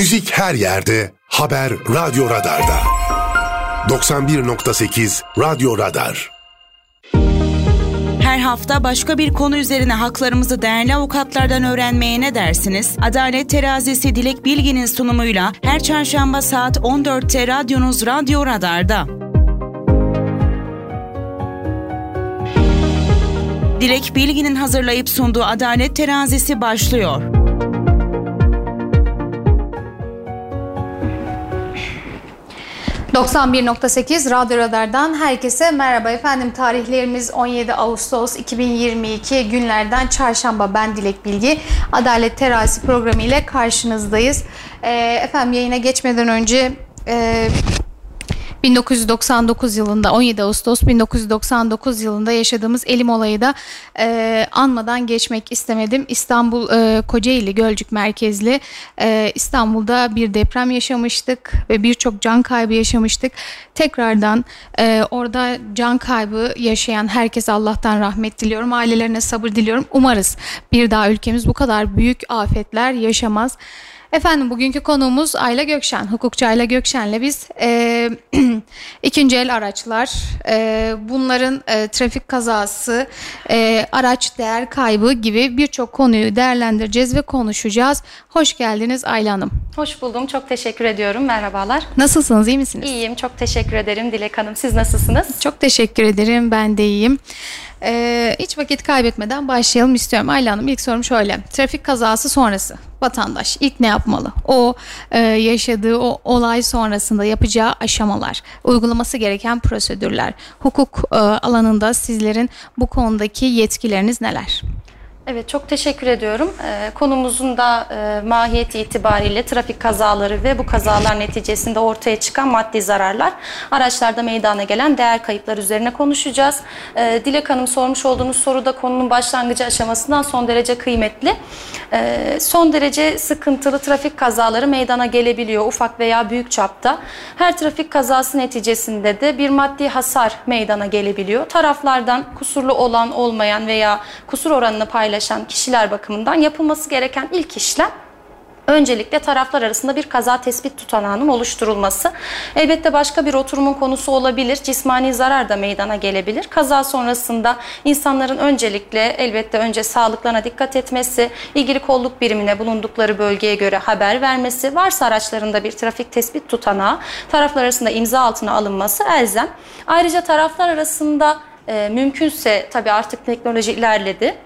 Müzik her yerde, haber Radyo Radar'da. 91.8 Radyo Radar. Her hafta başka bir konu üzerine haklarımızı değerli avukatlardan öğrenmeye ne dersiniz? Adalet Terazisi Dilek Bilgin'in sunumuyla her çarşamba saat 14'te radyonuz Radyo Radar'da. Dilek Bilgin'in hazırlayıp sunduğu Adalet Terazisi başlıyor. 91.8 Radyo Radar'dan herkese merhaba efendim. Tarihlerimiz 17 Ağustos 2022 günlerden çarşamba. Ben Dilek Bilgi. Adalet Terasi programı ile karşınızdayız. Ee, efendim yayına geçmeden önce e, 1999 yılında 17 Ağustos 1999 yılında yaşadığımız elim olayı da e, anmadan geçmek istemedim. İstanbul e, Kocaeli Gölcük merkezli e, İstanbul'da bir deprem yaşamıştık ve birçok can kaybı yaşamıştık. Tekrardan e, orada can kaybı yaşayan herkes Allah'tan rahmet diliyorum. Ailelerine sabır diliyorum. Umarız bir daha ülkemiz bu kadar büyük afetler yaşamaz. Efendim bugünkü konuğumuz Ayla Gökşen. Hukukçu Ayla Gökşen'le biz e, ikinci el araçlar, e, bunların e, trafik kazası, e, araç değer kaybı gibi birçok konuyu değerlendireceğiz ve konuşacağız. Hoş geldiniz Ayla Hanım. Hoş buldum. Çok teşekkür ediyorum. Merhabalar. Nasılsınız? iyi misiniz? İyiyim. Çok teşekkür ederim Dilek Hanım. Siz nasılsınız? Çok teşekkür ederim. Ben de iyiyim. Ee, hiç vakit kaybetmeden başlayalım istiyorum. Ayla Hanım ilk sorum şöyle. Trafik kazası sonrası vatandaş ilk ne yapmalı? O e, yaşadığı o olay sonrasında yapacağı aşamalar, uygulaması gereken prosedürler, hukuk e, alanında sizlerin bu konudaki yetkileriniz neler? Evet çok teşekkür ediyorum. Ee, konumuzun da e, mahiyeti itibariyle trafik kazaları ve bu kazalar neticesinde ortaya çıkan maddi zararlar, araçlarda meydana gelen değer kayıplar üzerine konuşacağız. Ee, Dilek Hanım sormuş olduğunuz soru da konunun başlangıcı aşamasından son derece kıymetli. Ee, son derece sıkıntılı trafik kazaları meydana gelebiliyor ufak veya büyük çapta. Her trafik kazası neticesinde de bir maddi hasar meydana gelebiliyor. Taraflardan kusurlu olan olmayan veya kusur oranını paylaşan paylaşan kişiler bakımından yapılması gereken ilk işlem Öncelikle taraflar arasında bir kaza tespit tutanağının oluşturulması. Elbette başka bir oturumun konusu olabilir. Cismani zarar da meydana gelebilir. Kaza sonrasında insanların öncelikle elbette önce sağlıklarına dikkat etmesi, ilgili kolluk birimine bulundukları bölgeye göre haber vermesi, varsa araçlarında bir trafik tespit tutanağı taraflar arasında imza altına alınması elzem. Ayrıca taraflar arasında e, mümkünse tabii artık teknoloji ilerledi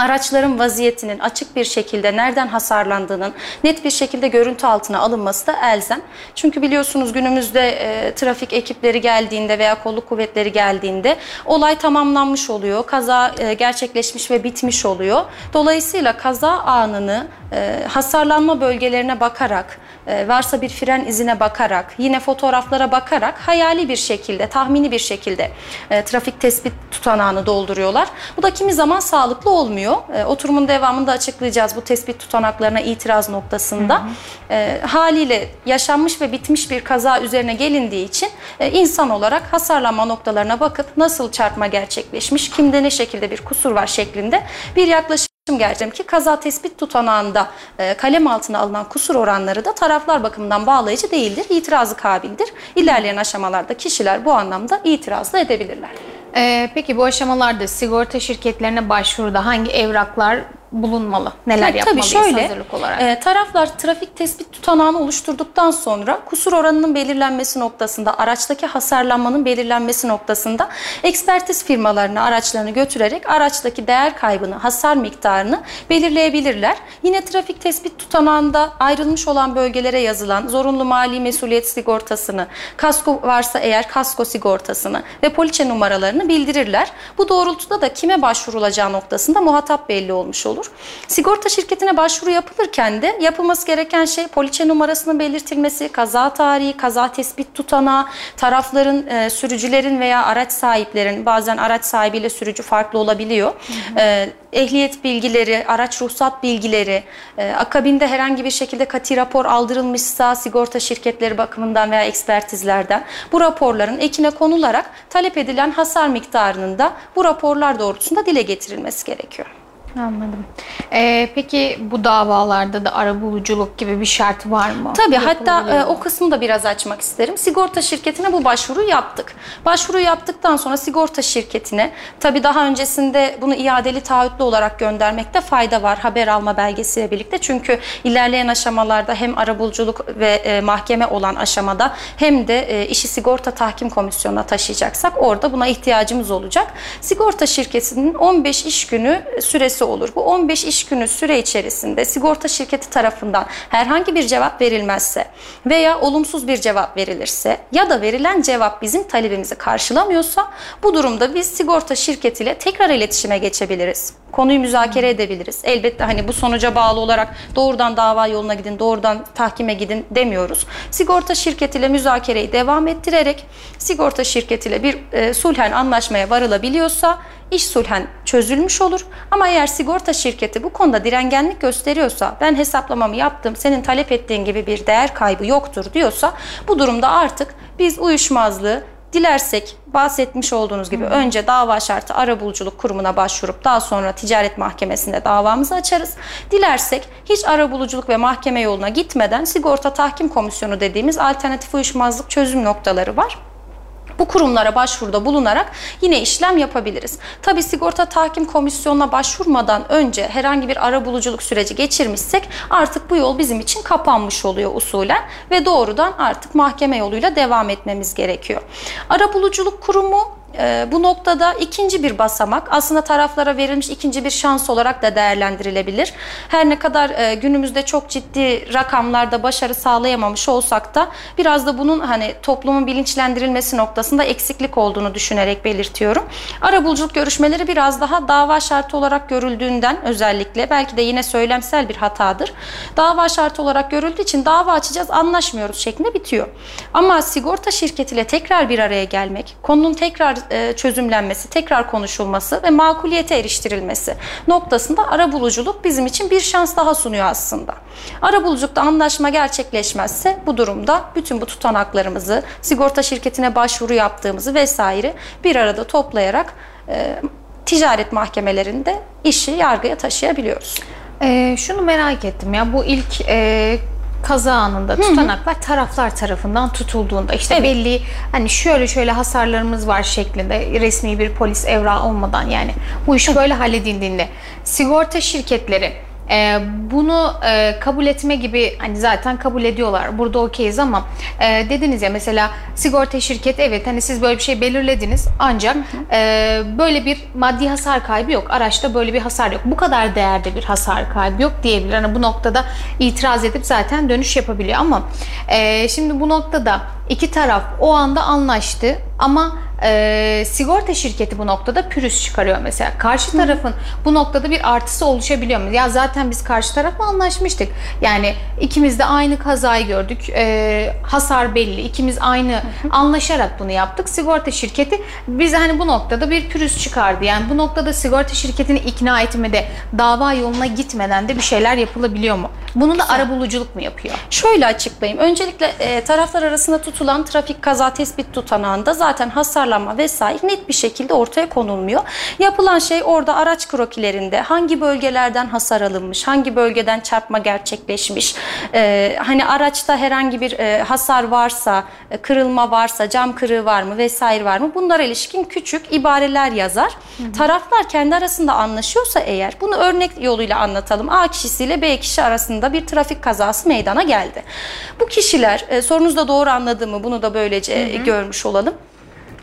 araçların vaziyetinin açık bir şekilde nereden hasarlandığının net bir şekilde görüntü altına alınması da elzem. Çünkü biliyorsunuz günümüzde e, trafik ekipleri geldiğinde veya kolluk kuvvetleri geldiğinde olay tamamlanmış oluyor. Kaza e, gerçekleşmiş ve bitmiş oluyor. Dolayısıyla kaza anını e, hasarlanma bölgelerine bakarak, e, varsa bir fren izine bakarak, yine fotoğraflara bakarak hayali bir şekilde, tahmini bir şekilde e, trafik tespit tutanağını dolduruyorlar. Bu da kimi zaman sağlıklı olmuyor. E, oturumun devamında açıklayacağız bu tespit tutanaklarına itiraz noktasında. Hı hı. E, haliyle yaşanmış ve bitmiş bir kaza üzerine gelindiği için e, insan olarak hasarlanma noktalarına bakıp nasıl çarpma gerçekleşmiş, kimde ne şekilde bir kusur var şeklinde bir yaklaşım gerçekten ki kaza tespit tutanağında e, kalem altına alınan kusur oranları da taraflar bakımından bağlayıcı değildir. İtirazı kabildir. İlerleyen aşamalarda kişiler bu anlamda itiraz da edebilirler. Ee, peki bu aşamalarda sigorta şirketlerine başvuruda hangi evraklar bulunmalı? Neler yani, yapmalıyız tabii şöyle, hazırlık olarak? E, taraflar trafik tespit tutanağını oluşturduktan sonra kusur oranının belirlenmesi noktasında, araçtaki hasarlanmanın belirlenmesi noktasında ekspertiz firmalarına araçlarını götürerek araçtaki değer kaybını, hasar miktarını belirleyebilirler. Yine trafik tespit tutanağında ayrılmış olan bölgelere yazılan zorunlu mali mesuliyet sigortasını, kasko varsa eğer kasko sigortasını ve poliçe numaralarını bildirirler. Bu doğrultuda da kime başvurulacağı noktasında muhatap belli olmuş olur olur. Sigorta şirketine başvuru yapılırken de yapılması gereken şey poliçe numarasının belirtilmesi, kaza tarihi, kaza tespit tutanağı, tarafların, e, sürücülerin veya araç sahiplerin bazen araç sahibiyle sürücü farklı olabiliyor. Hı hı. E, ehliyet bilgileri, araç ruhsat bilgileri, e, akabinde herhangi bir şekilde kati rapor aldırılmışsa sigorta şirketleri bakımından veya ekspertizlerden bu raporların ekine konularak talep edilen hasar miktarının da bu raporlar doğrultusunda dile getirilmesi gerekiyor. Anladım. Ee, peki bu davalarda da arabuluculuk gibi bir şart var mı? Tabii hatta e, o kısmı da biraz açmak isterim. Sigorta şirketine bu başvuru yaptık. Başvuru yaptıktan sonra sigorta şirketine tabii daha öncesinde bunu iadeli taahhütlü olarak göndermekte fayda var haber alma belgesiyle birlikte. Çünkü ilerleyen aşamalarda hem arabuluculuk ve e, mahkeme olan aşamada hem de e, işi sigorta tahkim komisyonuna taşıyacaksak orada buna ihtiyacımız olacak. Sigorta şirketinin 15 iş günü süresi olur. Bu 15 iş günü süre içerisinde sigorta şirketi tarafından herhangi bir cevap verilmezse veya olumsuz bir cevap verilirse ya da verilen cevap bizim talebimizi karşılamıyorsa bu durumda biz sigorta şirketiyle tekrar iletişime geçebiliriz. Konuyu müzakere edebiliriz. Elbette hani bu sonuca bağlı olarak doğrudan dava yoluna gidin, doğrudan tahkime gidin demiyoruz. Sigorta şirketiyle müzakereyi devam ettirerek sigorta şirketiyle bir e, sulhen anlaşmaya varılabiliyorsa iş sulhen çözülmüş olur. Ama eğer sigorta şirketi bu konuda direngenlik gösteriyorsa ben hesaplamamı yaptım senin talep ettiğin gibi bir değer kaybı yoktur diyorsa bu durumda artık biz uyuşmazlığı Dilersek bahsetmiş olduğunuz gibi hmm. önce dava şartı arabuluculuk kurumuna başvurup daha sonra ticaret mahkemesinde davamızı açarız. Dilersek hiç arabuluculuk ve mahkeme yoluna gitmeden sigorta tahkim komisyonu dediğimiz alternatif uyuşmazlık çözüm noktaları var bu kurumlara başvuruda bulunarak yine işlem yapabiliriz. Tabi sigorta tahkim komisyonuna başvurmadan önce herhangi bir ara buluculuk süreci geçirmişsek artık bu yol bizim için kapanmış oluyor usulen ve doğrudan artık mahkeme yoluyla devam etmemiz gerekiyor. Ara buluculuk kurumu e, bu noktada ikinci bir basamak aslında taraflara verilmiş ikinci bir şans olarak da değerlendirilebilir. Her ne kadar e, günümüzde çok ciddi rakamlarda başarı sağlayamamış olsak da biraz da bunun hani toplumun bilinçlendirilmesi noktasında eksiklik olduğunu düşünerek belirtiyorum. Arabuluculuk görüşmeleri biraz daha dava şartı olarak görüldüğünden özellikle belki de yine söylemsel bir hatadır. Dava şartı olarak görüldüğü için dava açacağız anlaşmıyoruz şeklinde bitiyor. Ama sigorta şirketiyle tekrar bir araya gelmek, konunun tekrar e, çözümlenmesi, tekrar konuşulması ve makuliyete eriştirilmesi noktasında arabuluculuk bizim için bir şans daha sunuyor aslında. Arabuluculukta anlaşma gerçekleşmezse bu durumda bütün bu tutanaklarımızı, sigorta şirketine başvuru yaptığımızı vesaire bir arada toplayarak e, ticaret mahkemelerinde işi yargıya taşıyabiliyoruz. E, şunu merak ettim ya bu ilk e, kaza anında tutanaklar Hı-hı. taraflar tarafından tutulduğunda işte evet. belli hani şöyle şöyle hasarlarımız var şeklinde resmi bir polis evrağı olmadan yani bu iş böyle halledildiğinde sigorta şirketleri e, bunu e, kabul etme gibi hani zaten kabul ediyorlar. Burada okeyiz ama e, dediniz ya mesela sigorta şirketi evet hani siz böyle bir şey belirlediniz ancak e, böyle bir maddi hasar kaybı yok. Araçta böyle bir hasar yok. Bu kadar değerde bir hasar kaybı yok diyebilir. Hani bu noktada itiraz edip zaten dönüş yapabiliyor ama e, şimdi bu noktada iki taraf o anda anlaştı ama e, sigorta şirketi bu noktada pürüz çıkarıyor mesela. Karşı tarafın bu noktada bir artısı oluşabiliyor mu? Ya zaten biz karşı tarafla anlaşmıştık. Yani ikimiz de aynı kazayı gördük. E, hasar belli. İkimiz aynı anlaşarak bunu yaptık. Sigorta şirketi bize hani bu noktada bir pürüz çıkardı. Yani bu noktada sigorta şirketini ikna etmede dava yoluna gitmeden de bir şeyler yapılabiliyor mu? Bunu da arabuluculuk mu yapıyor? Şöyle açıklayayım. Öncelikle e, taraflar arasında tutulan trafik kaza tespit tutanağında zaten hasar tasarlanma vesaire net bir şekilde ortaya konulmuyor. Yapılan şey orada araç krokilerinde hangi bölgelerden hasar alınmış, hangi bölgeden çarpma gerçekleşmiş, e, hani araçta herhangi bir e, hasar varsa, e, kırılma varsa, cam kırığı var mı vesaire var mı bunlara ilişkin küçük ibareler yazar. Hı hı. Taraflar kendi arasında anlaşıyorsa eğer bunu örnek yoluyla anlatalım. A kişisiyle B kişi arasında bir trafik kazası meydana geldi. Bu kişiler e, sorunuzda doğru anladığımı bunu da böylece hı hı. görmüş olalım.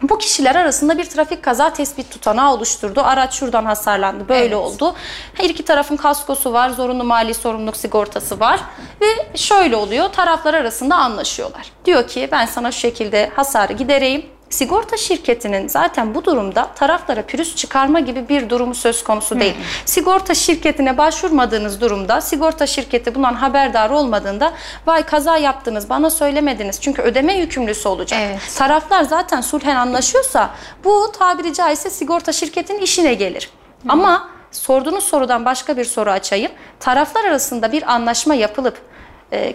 Bu kişiler arasında bir trafik kaza tespit tutanağı oluşturdu. Araç şuradan hasarlandı. Böyle evet. oldu. Her iki tarafın kaskosu var. Zorunlu mali sorumluluk sigortası var. Ve şöyle oluyor. Taraflar arasında anlaşıyorlar. Diyor ki ben sana şu şekilde hasarı gidereyim Sigorta şirketinin zaten bu durumda taraflara pürüz çıkarma gibi bir durumu söz konusu değil. Hmm. Sigorta şirketine başvurmadığınız durumda, sigorta şirketi bundan haberdar olmadığında vay kaza yaptınız bana söylemediniz çünkü ödeme yükümlüsü olacak. Evet. Taraflar zaten sulhen anlaşıyorsa bu tabiri caizse sigorta şirketinin işine gelir. Hmm. Ama sorduğunuz sorudan başka bir soru açayım. Taraflar arasında bir anlaşma yapılıp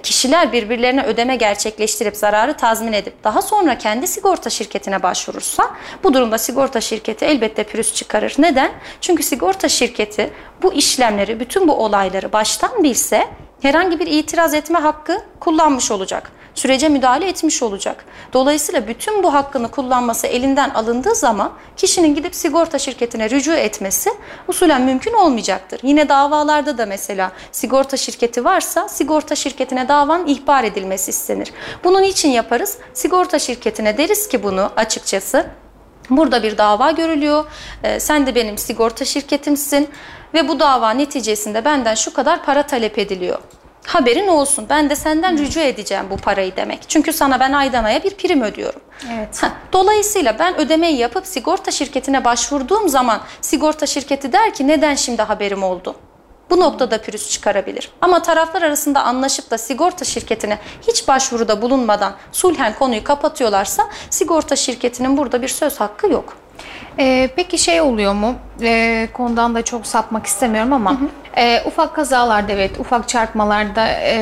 kişiler birbirlerine ödeme gerçekleştirip zararı tazmin edip daha sonra kendi sigorta şirketine başvurursa bu durumda sigorta şirketi elbette pürüz çıkarır. Neden? Çünkü sigorta şirketi bu işlemleri, bütün bu olayları baştan bilse herhangi bir itiraz etme hakkı kullanmış olacak sürece müdahale etmiş olacak. Dolayısıyla bütün bu hakkını kullanması elinden alındığı zaman kişinin gidip sigorta şirketine rücu etmesi usulen mümkün olmayacaktır. Yine davalarda da mesela sigorta şirketi varsa sigorta şirketine davan ihbar edilmesi istenir. Bunun için yaparız? Sigorta şirketine deriz ki bunu açıkçası Burada bir dava görülüyor. Ee, sen de benim sigorta şirketimsin ve bu dava neticesinde benden şu kadar para talep ediliyor haberin olsun. Ben de senden rücu edeceğim bu parayı demek. Çünkü sana ben aydan aya bir prim ödüyorum. Evet. Dolayısıyla ben ödemeyi yapıp sigorta şirketine başvurduğum zaman sigorta şirketi der ki neden şimdi haberim oldu? Bu noktada pürüz çıkarabilir. Ama taraflar arasında anlaşıp da sigorta şirketine hiç başvuruda bulunmadan sulhen konuyu kapatıyorlarsa sigorta şirketinin burada bir söz hakkı yok. Ee, peki şey oluyor mu? Ee, konudan da çok sapmak istemiyorum ama hı hı. E, ufak kazalarda evet, ufak çarpmalarda e,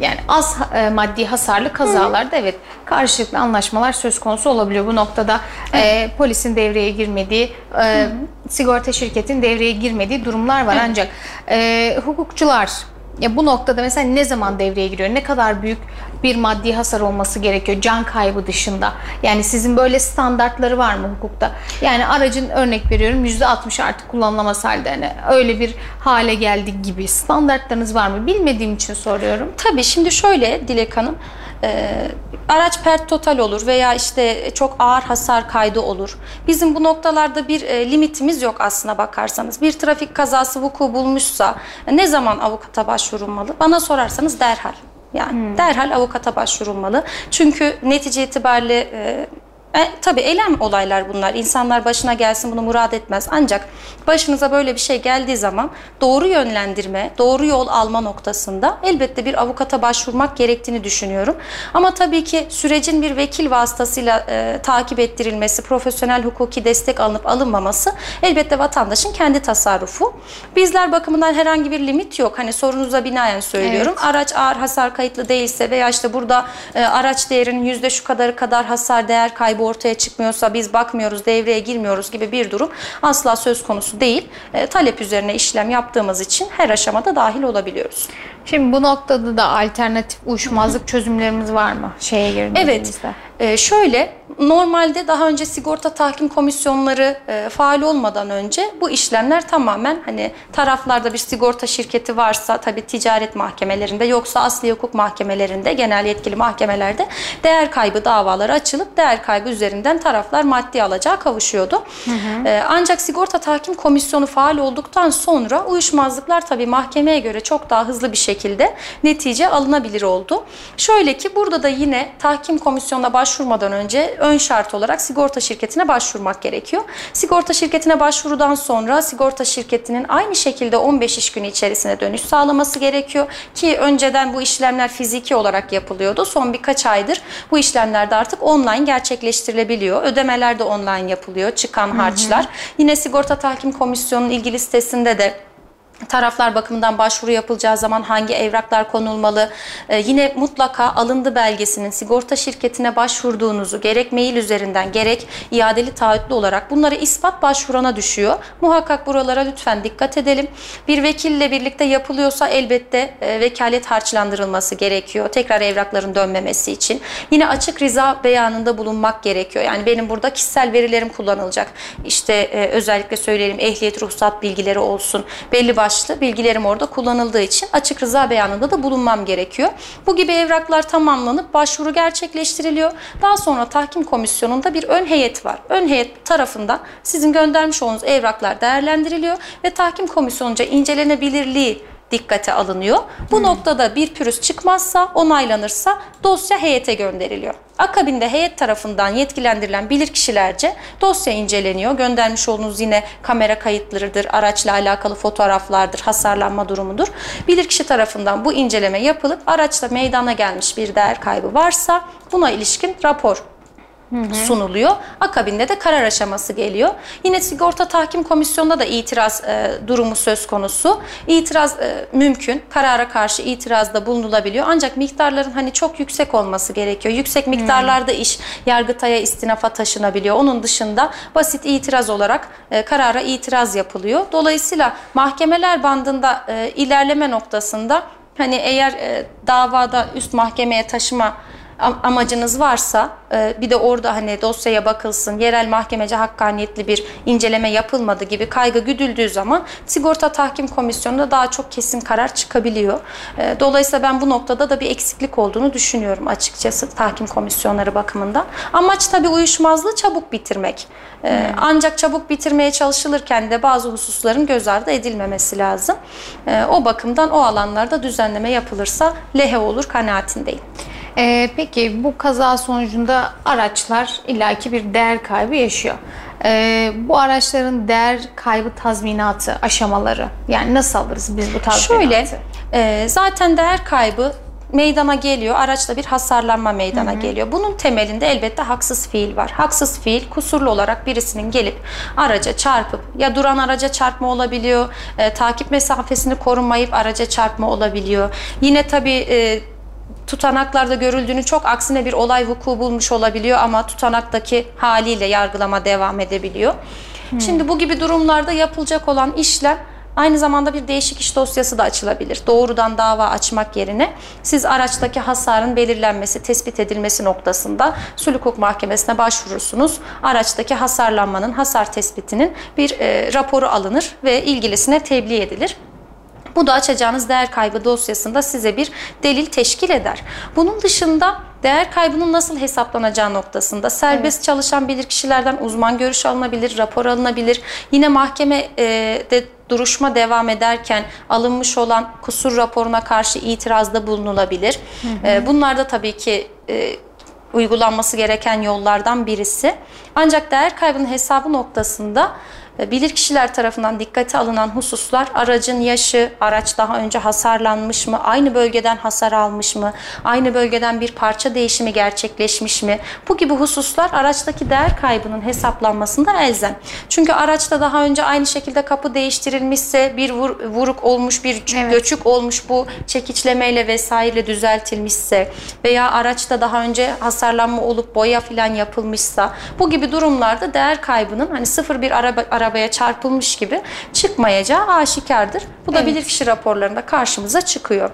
yani az e, maddi hasarlı kazalarda hı hı. evet karşılıklı anlaşmalar söz konusu olabiliyor. Bu noktada e, polisin devreye girmediği, e, sigorta şirketin devreye girmediği durumlar var. Hı. Ancak e, hukukçular ya bu noktada mesela ne zaman devreye giriyor? Ne kadar büyük bir maddi hasar olması gerekiyor can kaybı dışında? Yani sizin böyle standartları var mı hukukta? Yani aracın örnek veriyorum %60 artık kullanılamaz halde hani öyle bir hale geldik gibi standartlarınız var mı? Bilmediğim için soruyorum. Tabii şimdi şöyle Dilek Hanım e, araç pert total olur veya işte çok ağır hasar kaydı olur. Bizim bu noktalarda bir e, limitimiz yok aslına bakarsanız. Bir trafik kazası vuku bulmuşsa ne zaman avukata başvurulmalı? Bana sorarsanız derhal. Yani hmm. derhal avukata başvurulmalı. Çünkü netice itibariyle e, e, tabii elem olaylar bunlar. İnsanlar başına gelsin bunu murad etmez. Ancak başınıza böyle bir şey geldiği zaman doğru yönlendirme, doğru yol alma noktasında elbette bir avukata başvurmak gerektiğini düşünüyorum. Ama tabii ki sürecin bir vekil vasıtasıyla e, takip ettirilmesi, profesyonel hukuki destek alınıp alınmaması elbette vatandaşın kendi tasarrufu. Bizler bakımından herhangi bir limit yok. Hani sorunuza binaen söylüyorum. Evet. Araç ağır hasar kayıtlı değilse veya işte burada e, araç değerinin yüzde şu kadarı kadar hasar değer kaybı kaybı ortaya çıkmıyorsa biz bakmıyoruz, devreye girmiyoruz gibi bir durum asla söz konusu değil. E, talep üzerine işlem yaptığımız için her aşamada dahil olabiliyoruz. Şimdi bu noktada da alternatif uyuşmazlık çözümlerimiz var mı şeye girdiğimizde? Evet. E, şöyle normalde daha önce sigorta tahkim komisyonları e, faal olmadan önce bu işlemler tamamen hani taraflarda bir sigorta şirketi varsa tabii ticaret mahkemelerinde yoksa asli hukuk mahkemelerinde genel yetkili mahkemelerde değer kaybı davaları açılıp değer kaybı üzerinden taraflar maddi alacağı kavuşuyordu. Hı hı. E, ancak sigorta tahkim komisyonu faal olduktan sonra uyuşmazlıklar tabii mahkemeye göre çok daha hızlı bir şekilde netice alınabilir oldu. Şöyle ki burada da yine tahkim komisyonuna başvurmadan önce ön şart olarak sigorta şirketine başvurmak gerekiyor. Sigorta şirketine başvurudan sonra sigorta şirketinin aynı şekilde 15 iş günü içerisinde dönüş sağlaması gerekiyor ki önceden bu işlemler fiziki olarak yapılıyordu. Son birkaç aydır bu işlemler de artık online gerçekleştirilebiliyor. Ödemeler de online yapılıyor. Çıkan harçlar. Hı hı. Yine sigorta tahkim komisyonunun ilgili sitesinde de taraflar bakımından başvuru yapılacağı zaman hangi evraklar konulmalı? Ee, yine mutlaka alındı belgesinin sigorta şirketine başvurduğunuzu gerek mail üzerinden gerek iadeli taahhütlü olarak bunları ispat başvurana düşüyor. Muhakkak buralara lütfen dikkat edelim. Bir vekille birlikte yapılıyorsa elbette e, vekalet harçlandırılması gerekiyor. Tekrar evrakların dönmemesi için. Yine açık rıza beyanında bulunmak gerekiyor. Yani benim burada kişisel verilerim kullanılacak. İşte e, özellikle söyleyelim ehliyet ruhsat bilgileri olsun. Belli baş başlı bilgilerim orada kullanıldığı için açık rıza beyanında da bulunmam gerekiyor. Bu gibi evraklar tamamlanıp başvuru gerçekleştiriliyor. Daha sonra tahkim komisyonunda bir ön heyet var. Ön heyet tarafından sizin göndermiş olduğunuz evraklar değerlendiriliyor ve tahkim komisyonunca incelenebilirliği dikkate alınıyor. Bu hmm. noktada bir pürüz çıkmazsa, onaylanırsa dosya heyete gönderiliyor. Akabinde heyet tarafından yetkilendirilen bilirkişilerce dosya inceleniyor. Göndermiş olduğunuz yine kamera kayıtlarıdır, araçla alakalı fotoğraflardır, hasarlanma durumudur. Bilirkişi tarafından bu inceleme yapılıp araçla meydana gelmiş bir değer kaybı varsa buna ilişkin rapor sunuluyor. Akabinde de karar aşaması geliyor. Yine sigorta tahkim komisyonunda da itiraz e, durumu söz konusu. İtiraz e, mümkün. Karara karşı itirazda bulunulabiliyor. Ancak miktarların hani çok yüksek olması gerekiyor. Yüksek miktarlarda iş yargıtaya istinafa taşınabiliyor. Onun dışında basit itiraz olarak e, karara itiraz yapılıyor. Dolayısıyla mahkemeler bandında e, ilerleme noktasında hani eğer e, davada üst mahkemeye taşıma amacınız varsa e, bir de orada hani dosyaya bakılsın, yerel mahkemece hakkaniyetli bir inceleme yapılmadı gibi kaygı güdüldüğü zaman sigorta tahkim komisyonunda daha çok kesin karar çıkabiliyor. E, dolayısıyla ben bu noktada da bir eksiklik olduğunu düşünüyorum açıkçası tahkim komisyonları bakımından. Amaç tabii uyuşmazlığı çabuk bitirmek. E, hmm. Ancak çabuk bitirmeye çalışılırken de bazı hususların göz ardı edilmemesi lazım. O bakımdan o alanlarda düzenleme yapılırsa lehe olur kanaatindeyim. Ee, peki bu kaza sonucunda araçlar illaki bir değer kaybı yaşıyor. Ee, bu araçların değer kaybı tazminatı aşamaları yani nasıl alırız biz bu tazminatı? Şöyle e, zaten değer kaybı meydana geliyor. Araçta bir hasarlanma meydana hı hı. geliyor. Bunun temelinde elbette haksız fiil var. Haksız fiil kusurlu olarak birisinin gelip araca çarpıp ya duran araca çarpma olabiliyor. E, takip mesafesini korunmayıp araca çarpma olabiliyor. Yine tabii e, tutanaklarda görüldüğünü çok aksine bir olay vuku bulmuş olabiliyor ama tutanaktaki haliyle yargılama devam edebiliyor. Hmm. Şimdi bu gibi durumlarda yapılacak olan işlem Aynı zamanda bir değişik iş dosyası da açılabilir. Doğrudan dava açmak yerine siz araçtaki hasarın belirlenmesi, tespit edilmesi noktasında sulh hukuk mahkemesine başvurursunuz. Araçtaki hasarlanmanın, hasar tespitinin bir e, raporu alınır ve ilgilisine tebliğ edilir. Bu da açacağınız değer kaybı dosyasında size bir delil teşkil eder. Bunun dışında değer kaybının nasıl hesaplanacağı noktasında serbest evet. çalışan bilirkişilerden uzman görüş alınabilir, rapor alınabilir. Yine mahkemede duruşma devam ederken alınmış olan kusur raporuna karşı itirazda bulunulabilir. Hı hı. Ee, bunlar da tabii ki e, uygulanması gereken yollardan birisi. Ancak değer kaybının hesabı noktasında bilirkişiler tarafından dikkate alınan hususlar aracın yaşı, araç daha önce hasarlanmış mı, aynı bölgeden hasar almış mı, aynı bölgeden bir parça değişimi gerçekleşmiş mi? Bu gibi hususlar araçtaki değer kaybının hesaplanmasında elzem. Çünkü araçta daha önce aynı şekilde kapı değiştirilmişse, bir vur, vuruk olmuş, bir evet. göçük olmuş bu çekiçlemeyle vesaire düzeltilmişse veya araçta daha önce hasarlanma olup boya filan yapılmışsa bu gibi durumlarda değer kaybının hani sıfır bir araba, araba arabaya çarpılmış gibi çıkmayacağı aşikardır. Bu da evet. bilirkişi raporlarında karşımıza çıkıyor.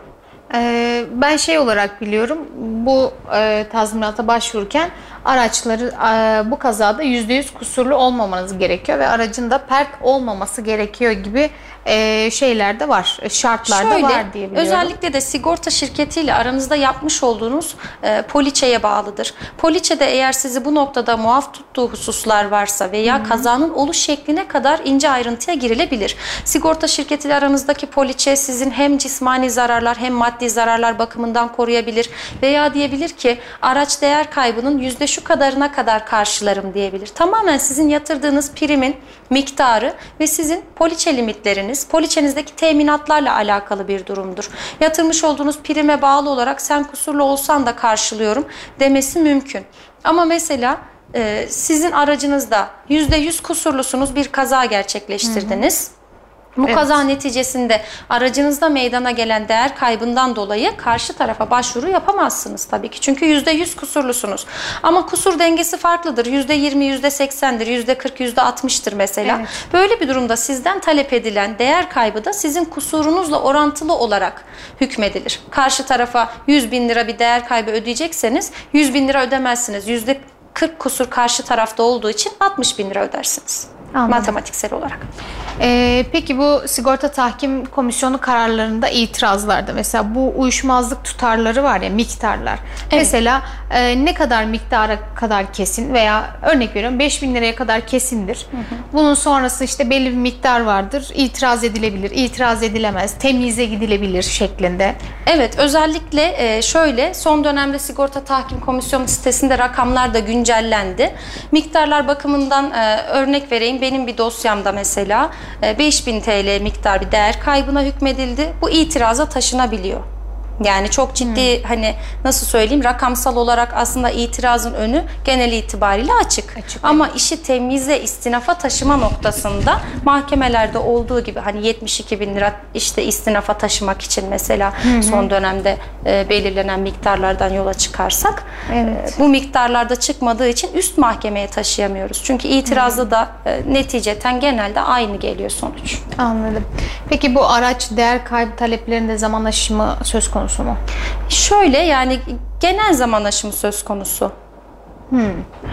Ee, ben şey olarak biliyorum bu e, tazminata başvururken araçları e, bu kazada %100 kusurlu olmamanız gerekiyor ve aracın da pert olmaması gerekiyor gibi e, şeyler de var, şartlar da var diye biliyorum. Özellikle de sigorta şirketiyle aranızda yapmış olduğunuz e, poliçeye bağlıdır. Poliçede eğer sizi bu noktada muaf tuttuğu hususlar varsa veya Hı-hı. kazanın oluş şekline kadar ince ayrıntıya girilebilir. Sigorta şirketiyle aranızdaki poliçe sizin hem cismani zararlar hem maddi zararlar bakımından koruyabilir veya diyebilir ki araç değer kaybının yüzde şu kadarına kadar karşılarım diyebilir. Tamamen sizin yatırdığınız primin miktarı ve sizin poliçe limitleriniz, poliçenizdeki teminatlarla alakalı bir durumdur. Yatırmış olduğunuz prime bağlı olarak sen kusurlu olsan da karşılıyorum demesi mümkün. Ama mesela e, sizin aracınızda %100 kusurlusunuz bir kaza gerçekleştirdiniz. Hı hı. Bu evet. kaza neticesinde aracınızda meydana gelen değer kaybından dolayı karşı tarafa başvuru yapamazsınız tabii ki. Çünkü %100 kusurlusunuz. Ama kusur dengesi farklıdır. %20, %80'dir, %40, %60'tır mesela. Evet. Böyle bir durumda sizden talep edilen değer kaybı da sizin kusurunuzla orantılı olarak hükmedilir. Karşı tarafa 100 bin lira bir değer kaybı ödeyecekseniz 100 bin lira ödemezsiniz. %40 kusur karşı tarafta olduğu için 60 bin lira ödersiniz. Anladım. Matematiksel olarak. Ee, peki bu sigorta tahkim komisyonu kararlarında itirazlarda mesela bu uyuşmazlık tutarları var ya miktarlar. Evet. Mesela e, ne kadar miktara kadar kesin veya örnek veriyorum 5000 liraya kadar kesindir. Hı hı. Bunun sonrası işte belli bir miktar vardır. İtiraz edilebilir, itiraz edilemez, temyize gidilebilir şeklinde. Evet özellikle e, şöyle son dönemde sigorta tahkim komisyonu sitesinde rakamlar da güncellendi. Miktarlar bakımından e, örnek vereyim. Benim bir dosyamda mesela 5000 TL miktar bir değer kaybına hükmedildi. Bu itiraza taşınabiliyor. Yani çok ciddi hani nasıl söyleyeyim rakamsal olarak aslında itirazın önü genel itibariyle açık. Açık, Ama işi temize, istinafa taşıma noktasında mahkemelerde olduğu gibi hani 72 bin lira işte istinafa taşımak için mesela son dönemde e, belirlenen miktarlardan yola çıkarsak Evet. e, bu miktarlarda çıkmadığı için üst mahkemeye taşıyamıyoruz. Çünkü itirazda da e, neticeten genelde aynı geliyor sonuç. Anladım. Peki bu araç değer kaybı taleplerinde zaman aşımı söz konusu mu? Şöyle yani genel zaman aşımı söz konusu.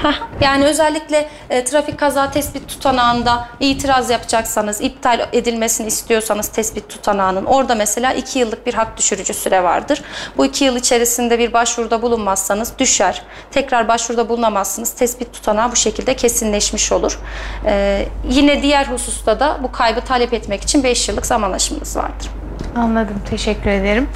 Hah, yani özellikle e, trafik kaza tespit tutanağında itiraz yapacaksanız, iptal edilmesini istiyorsanız tespit tutanağının orada mesela iki yıllık bir hak düşürücü süre vardır. Bu iki yıl içerisinde bir başvuruda bulunmazsanız düşer. Tekrar başvuruda bulunamazsınız. Tespit tutanağı bu şekilde kesinleşmiş olur. E, yine diğer hususta da bu kaybı talep etmek için 5 yıllık zaman aşımınız vardır. Anladım. Teşekkür ederim.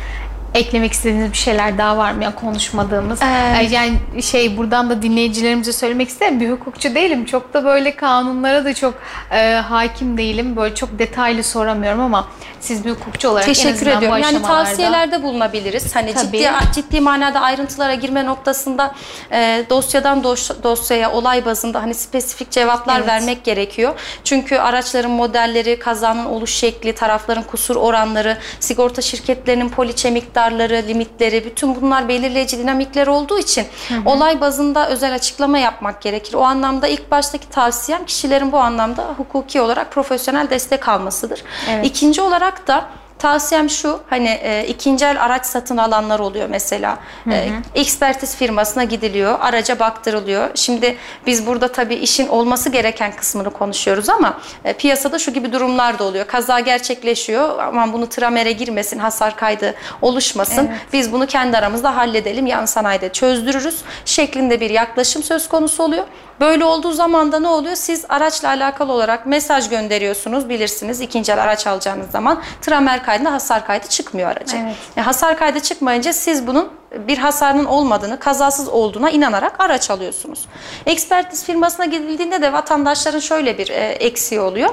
Eklemek istediğiniz bir şeyler daha var mı ya konuşmadığımız? Ee, yani şey buradan da dinleyicilerimize söylemek isterim. Bir hukukçu değilim. Çok da böyle kanunlara da çok e, hakim değilim. Böyle çok detaylı soramıyorum ama siz bir hukukçu olarak en Teşekkür bu ediyorum. Yani aşamalarda- tavsiyelerde bulunabiliriz. Hani Tabii. ciddi ciddi manada ayrıntılara girme noktasında e, dosyadan dos- dosyaya olay bazında hani spesifik cevaplar Evet. vermek gerekiyor. Çünkü araçların modelleri, kazanın oluş şekli, tarafların kusur oranları, sigorta şirketlerinin poliçe miktarları, limitleri bütün bunlar belirleyici dinamikler olduğu için olay bazında özel açıklama yapmak gerekir. O anlamda ilk baştaki tavsiyem kişilerin bu anlamda hukuki olarak profesyonel destek almasıdır. Evet. İkinci olarak da tavsiyem şu hani e, ikinci el araç satın alanlar oluyor mesela. E, ekspertiz firmasına gidiliyor, araca baktırılıyor. Şimdi biz burada tabii işin olması gereken kısmını konuşuyoruz ama e, piyasada şu gibi durumlar da oluyor. Kaza gerçekleşiyor aman bunu tramere girmesin, hasar kaydı oluşmasın. Biz bunu kendi aramızda halledelim, yan sanayide çözdürürüz şeklinde bir yaklaşım söz konusu oluyor. Böyle olduğu zaman da ne oluyor? Siz araçla alakalı olarak mesaj gönderiyorsunuz bilirsiniz ikinci el araç alacağınız zaman tramer kaydında hasar kaydı çıkmıyor aracın. Evet. E, hasar kaydı çıkmayınca siz bunun bir hasarının olmadığını, kazasız olduğuna inanarak araç alıyorsunuz. Ekspertiz firmasına gidildiğinde de vatandaşların şöyle bir e, eksiği oluyor.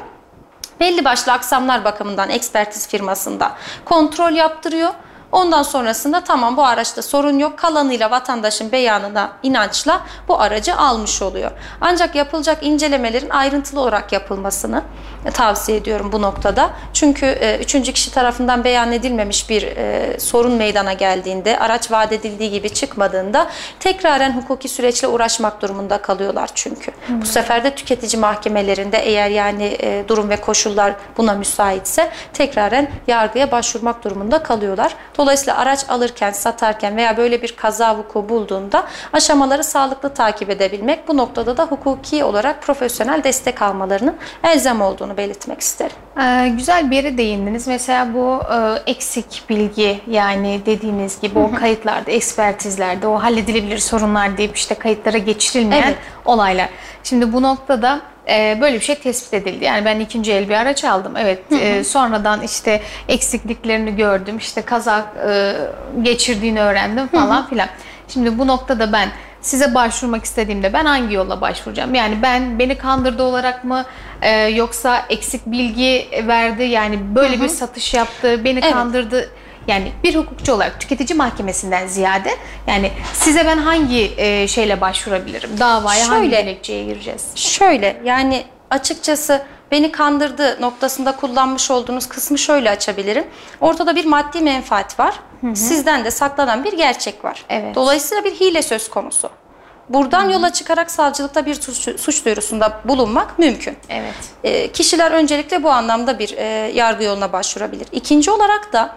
Belli başlı aksamlar bakımından ekspertiz firmasında kontrol yaptırıyor. Ondan sonrasında tamam bu araçta sorun yok. Kalanıyla vatandaşın beyanına inançla bu aracı almış oluyor. Ancak yapılacak incelemelerin ayrıntılı olarak yapılmasını e, tavsiye ediyorum bu noktada. Çünkü e, üçüncü kişi tarafından beyan edilmemiş bir e, sorun meydana geldiğinde, araç vaat edildiği gibi çıkmadığında tekraren hukuki süreçle uğraşmak durumunda kalıyorlar çünkü. Bu sefer de tüketici mahkemelerinde eğer yani e, durum ve koşullar buna müsaitse tekraren yargıya başvurmak durumunda kalıyorlar. Dolayısıyla araç alırken, satarken veya böyle bir kaza vuku bulduğunda aşamaları sağlıklı takip edebilmek bu noktada da hukuki olarak profesyonel destek almalarının elzem olduğunu belirtmek isterim. Ee, güzel bir yere değindiniz. Mesela bu e, eksik bilgi yani dediğiniz gibi o kayıtlarda, ekspertizlerde o halledilebilir sorunlar deyip işte kayıtlara geçirilmeyen Evet. olaylar. Şimdi bu noktada e, böyle bir şey tespit edildi. Yani ben ikinci el bir araç aldım. Evet. e, sonradan işte eksikliklerini gördüm. İşte kaza e, geçirdiğini öğrendim falan filan. Şimdi bu noktada ben size başvurmak istediğimde ben hangi yolla başvuracağım? Yani ben beni kandırdı olarak mı e, yoksa eksik bilgi verdi yani böyle bir satış yaptı, beni Evet. kandırdı. Yani bir hukukçu olarak tüketici mahkemesinden ziyade yani size ben hangi e, şeyle başvurabilirim? Davaya hangi Şöyle. dilekçeye gireceğiz? Şöyle yani açıkçası beni kandırdı noktasında kullanmış olduğunuz kısmı şöyle açabilirim. Ortada bir maddi menfaat var. Sizden de saklanan bir gerçek var. Evet. Dolayısıyla bir hile söz konusu. Buradan yola çıkarak savcılıkta bir suç, suç duyurusunda bulunmak mümkün. Evet. E, kişiler öncelikle bu anlamda bir e, yargı yoluna başvurabilir. İkinci olarak da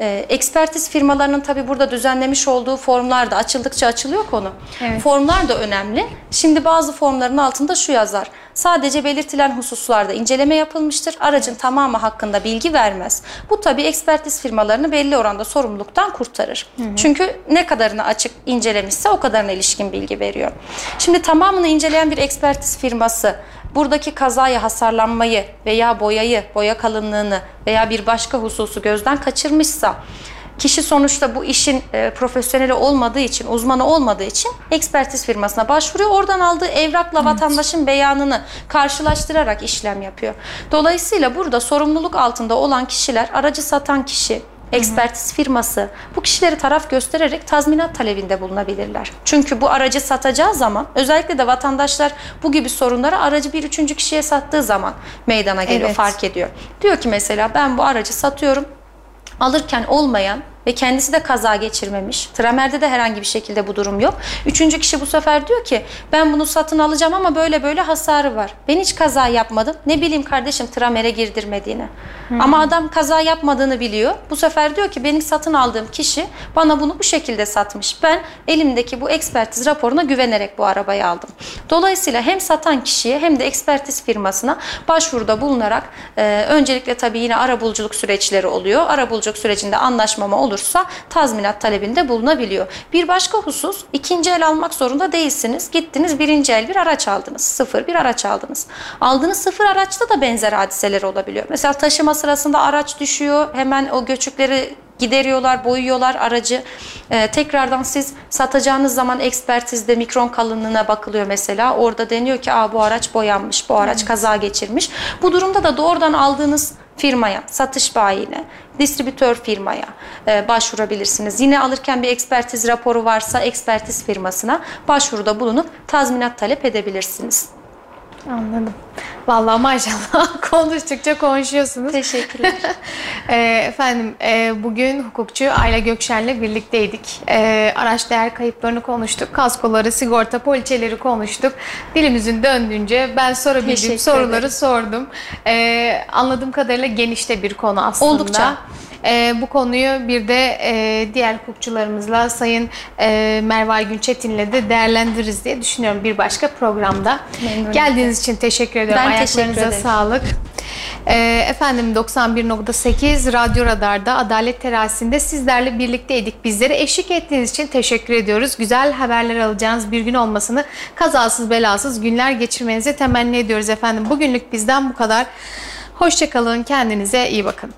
e, ekspertiz firmalarının tabi burada düzenlemiş olduğu formlar da açıldıkça açılıyor konu. Evet. Formlar da önemli. Şimdi bazı formların altında şu yazar. Sadece belirtilen hususlarda inceleme yapılmıştır. Aracın tamamı hakkında bilgi vermez. Bu tabi ekspertiz firmalarını belli oranda sorumluluktan kurtarır. Çünkü ne kadarını açık incelemişse o kadarına ilişkin bilgi veriyor. Şimdi tamamını inceleyen bir ekspertiz firması buradaki kazayı, hasarlanmayı veya boyayı, boya kalınlığını veya bir başka hususu gözden kaçırmışsa kişi sonuçta bu işin e, profesyoneli olmadığı için, uzmanı olmadığı için ekspertiz firmasına başvuruyor. Oradan aldığı evrakla vatandaşın beyanını karşılaştırarak işlem yapıyor. Dolayısıyla burada sorumluluk altında olan kişiler, aracı satan kişi, ekspertiz firması bu kişileri taraf göstererek tazminat talebinde bulunabilirler. Çünkü bu aracı satacağı zaman özellikle de vatandaşlar bu gibi sorunları aracı bir üçüncü kişiye sattığı zaman meydana geliyor, Evet. fark ediyor. Diyor ki mesela ben bu aracı satıyorum alırken olmayan ve kendisi de kaza geçirmemiş. Tramer'de de herhangi bir şekilde bu durum yok. Üçüncü kişi bu sefer diyor ki ben bunu satın alacağım ama böyle böyle hasarı var. Ben hiç kaza yapmadım. Ne bileyim kardeşim Tramer'e girdirmediğini. Ama adam kaza yapmadığını biliyor. Bu sefer diyor ki benim satın aldığım kişi bana bunu bu şekilde satmış. Ben elimdeki bu ekspertiz raporuna güvenerek bu arabayı aldım. Dolayısıyla hem satan kişiye hem de ekspertiz firmasına başvuruda bulunarak e, öncelikle tabii yine arabuluculuk süreçleri oluyor. Arabuluculuk sürecinde anlaşmama olursa tazminat talebinde bulunabiliyor. Bir başka husus ikinci el almak zorunda değilsiniz. Gittiniz birinci el bir araç aldınız. Sıfır bir araç aldınız. Aldığınız sıfır araçta da benzer hadiseler olabiliyor. Mesela taşıma sırasında araç düşüyor. Hemen o göçükleri gideriyorlar, boyuyorlar aracı. Ee, tekrardan siz satacağınız zaman ekspertizde mikron kalınlığına bakılıyor mesela. Orada deniyor ki Aa, bu araç boyanmış, bu araç kaza geçirmiş. Bu durumda da doğrudan aldığınız firmaya, satış bayine, distribütör firmaya e, başvurabilirsiniz. Yine alırken bir ekspertiz raporu varsa ekspertiz firmasına başvuruda bulunup tazminat talep edebilirsiniz. Anladım. Vallahi maşallah konuştukça konuşuyorsunuz. Teşekkürler. Ee, efendim e, bugün hukukçu Ayla Gökşen'le birlikteydik. Ee, araç değer kayıplarını konuştuk. Kaskoları, sigorta, poliçeleri konuştuk. Dilimizin döndüğünce ben sorabildiğim soruları sordum. Ee, anladığım kadarıyla geniş de bir konu aslında. Oldukça. Ee, bu konuyu bir de e, diğer hukukçularımızla Sayın e, Merve Aygün Çetin'le de değerlendiririz diye düşünüyorum bir başka programda. Memnuniyetle. Geldiğiniz için teşekkür ediyorum. Ben teşekkür Ayaklarınıza ederim. sağlık. Ee, efendim 91.8 Radyo Radar'da Adalet Terazisi'nde sizlerle birlikteydik. Bizlere eşlik ettiğiniz için teşekkür ediyoruz. Güzel haberler alacağınız bir gün olmasını kazasız belasız günler geçirmenizi temenni ediyoruz efendim. Bugünlük bizden bu kadar. Hoşçakalın, kendinize iyi bakın.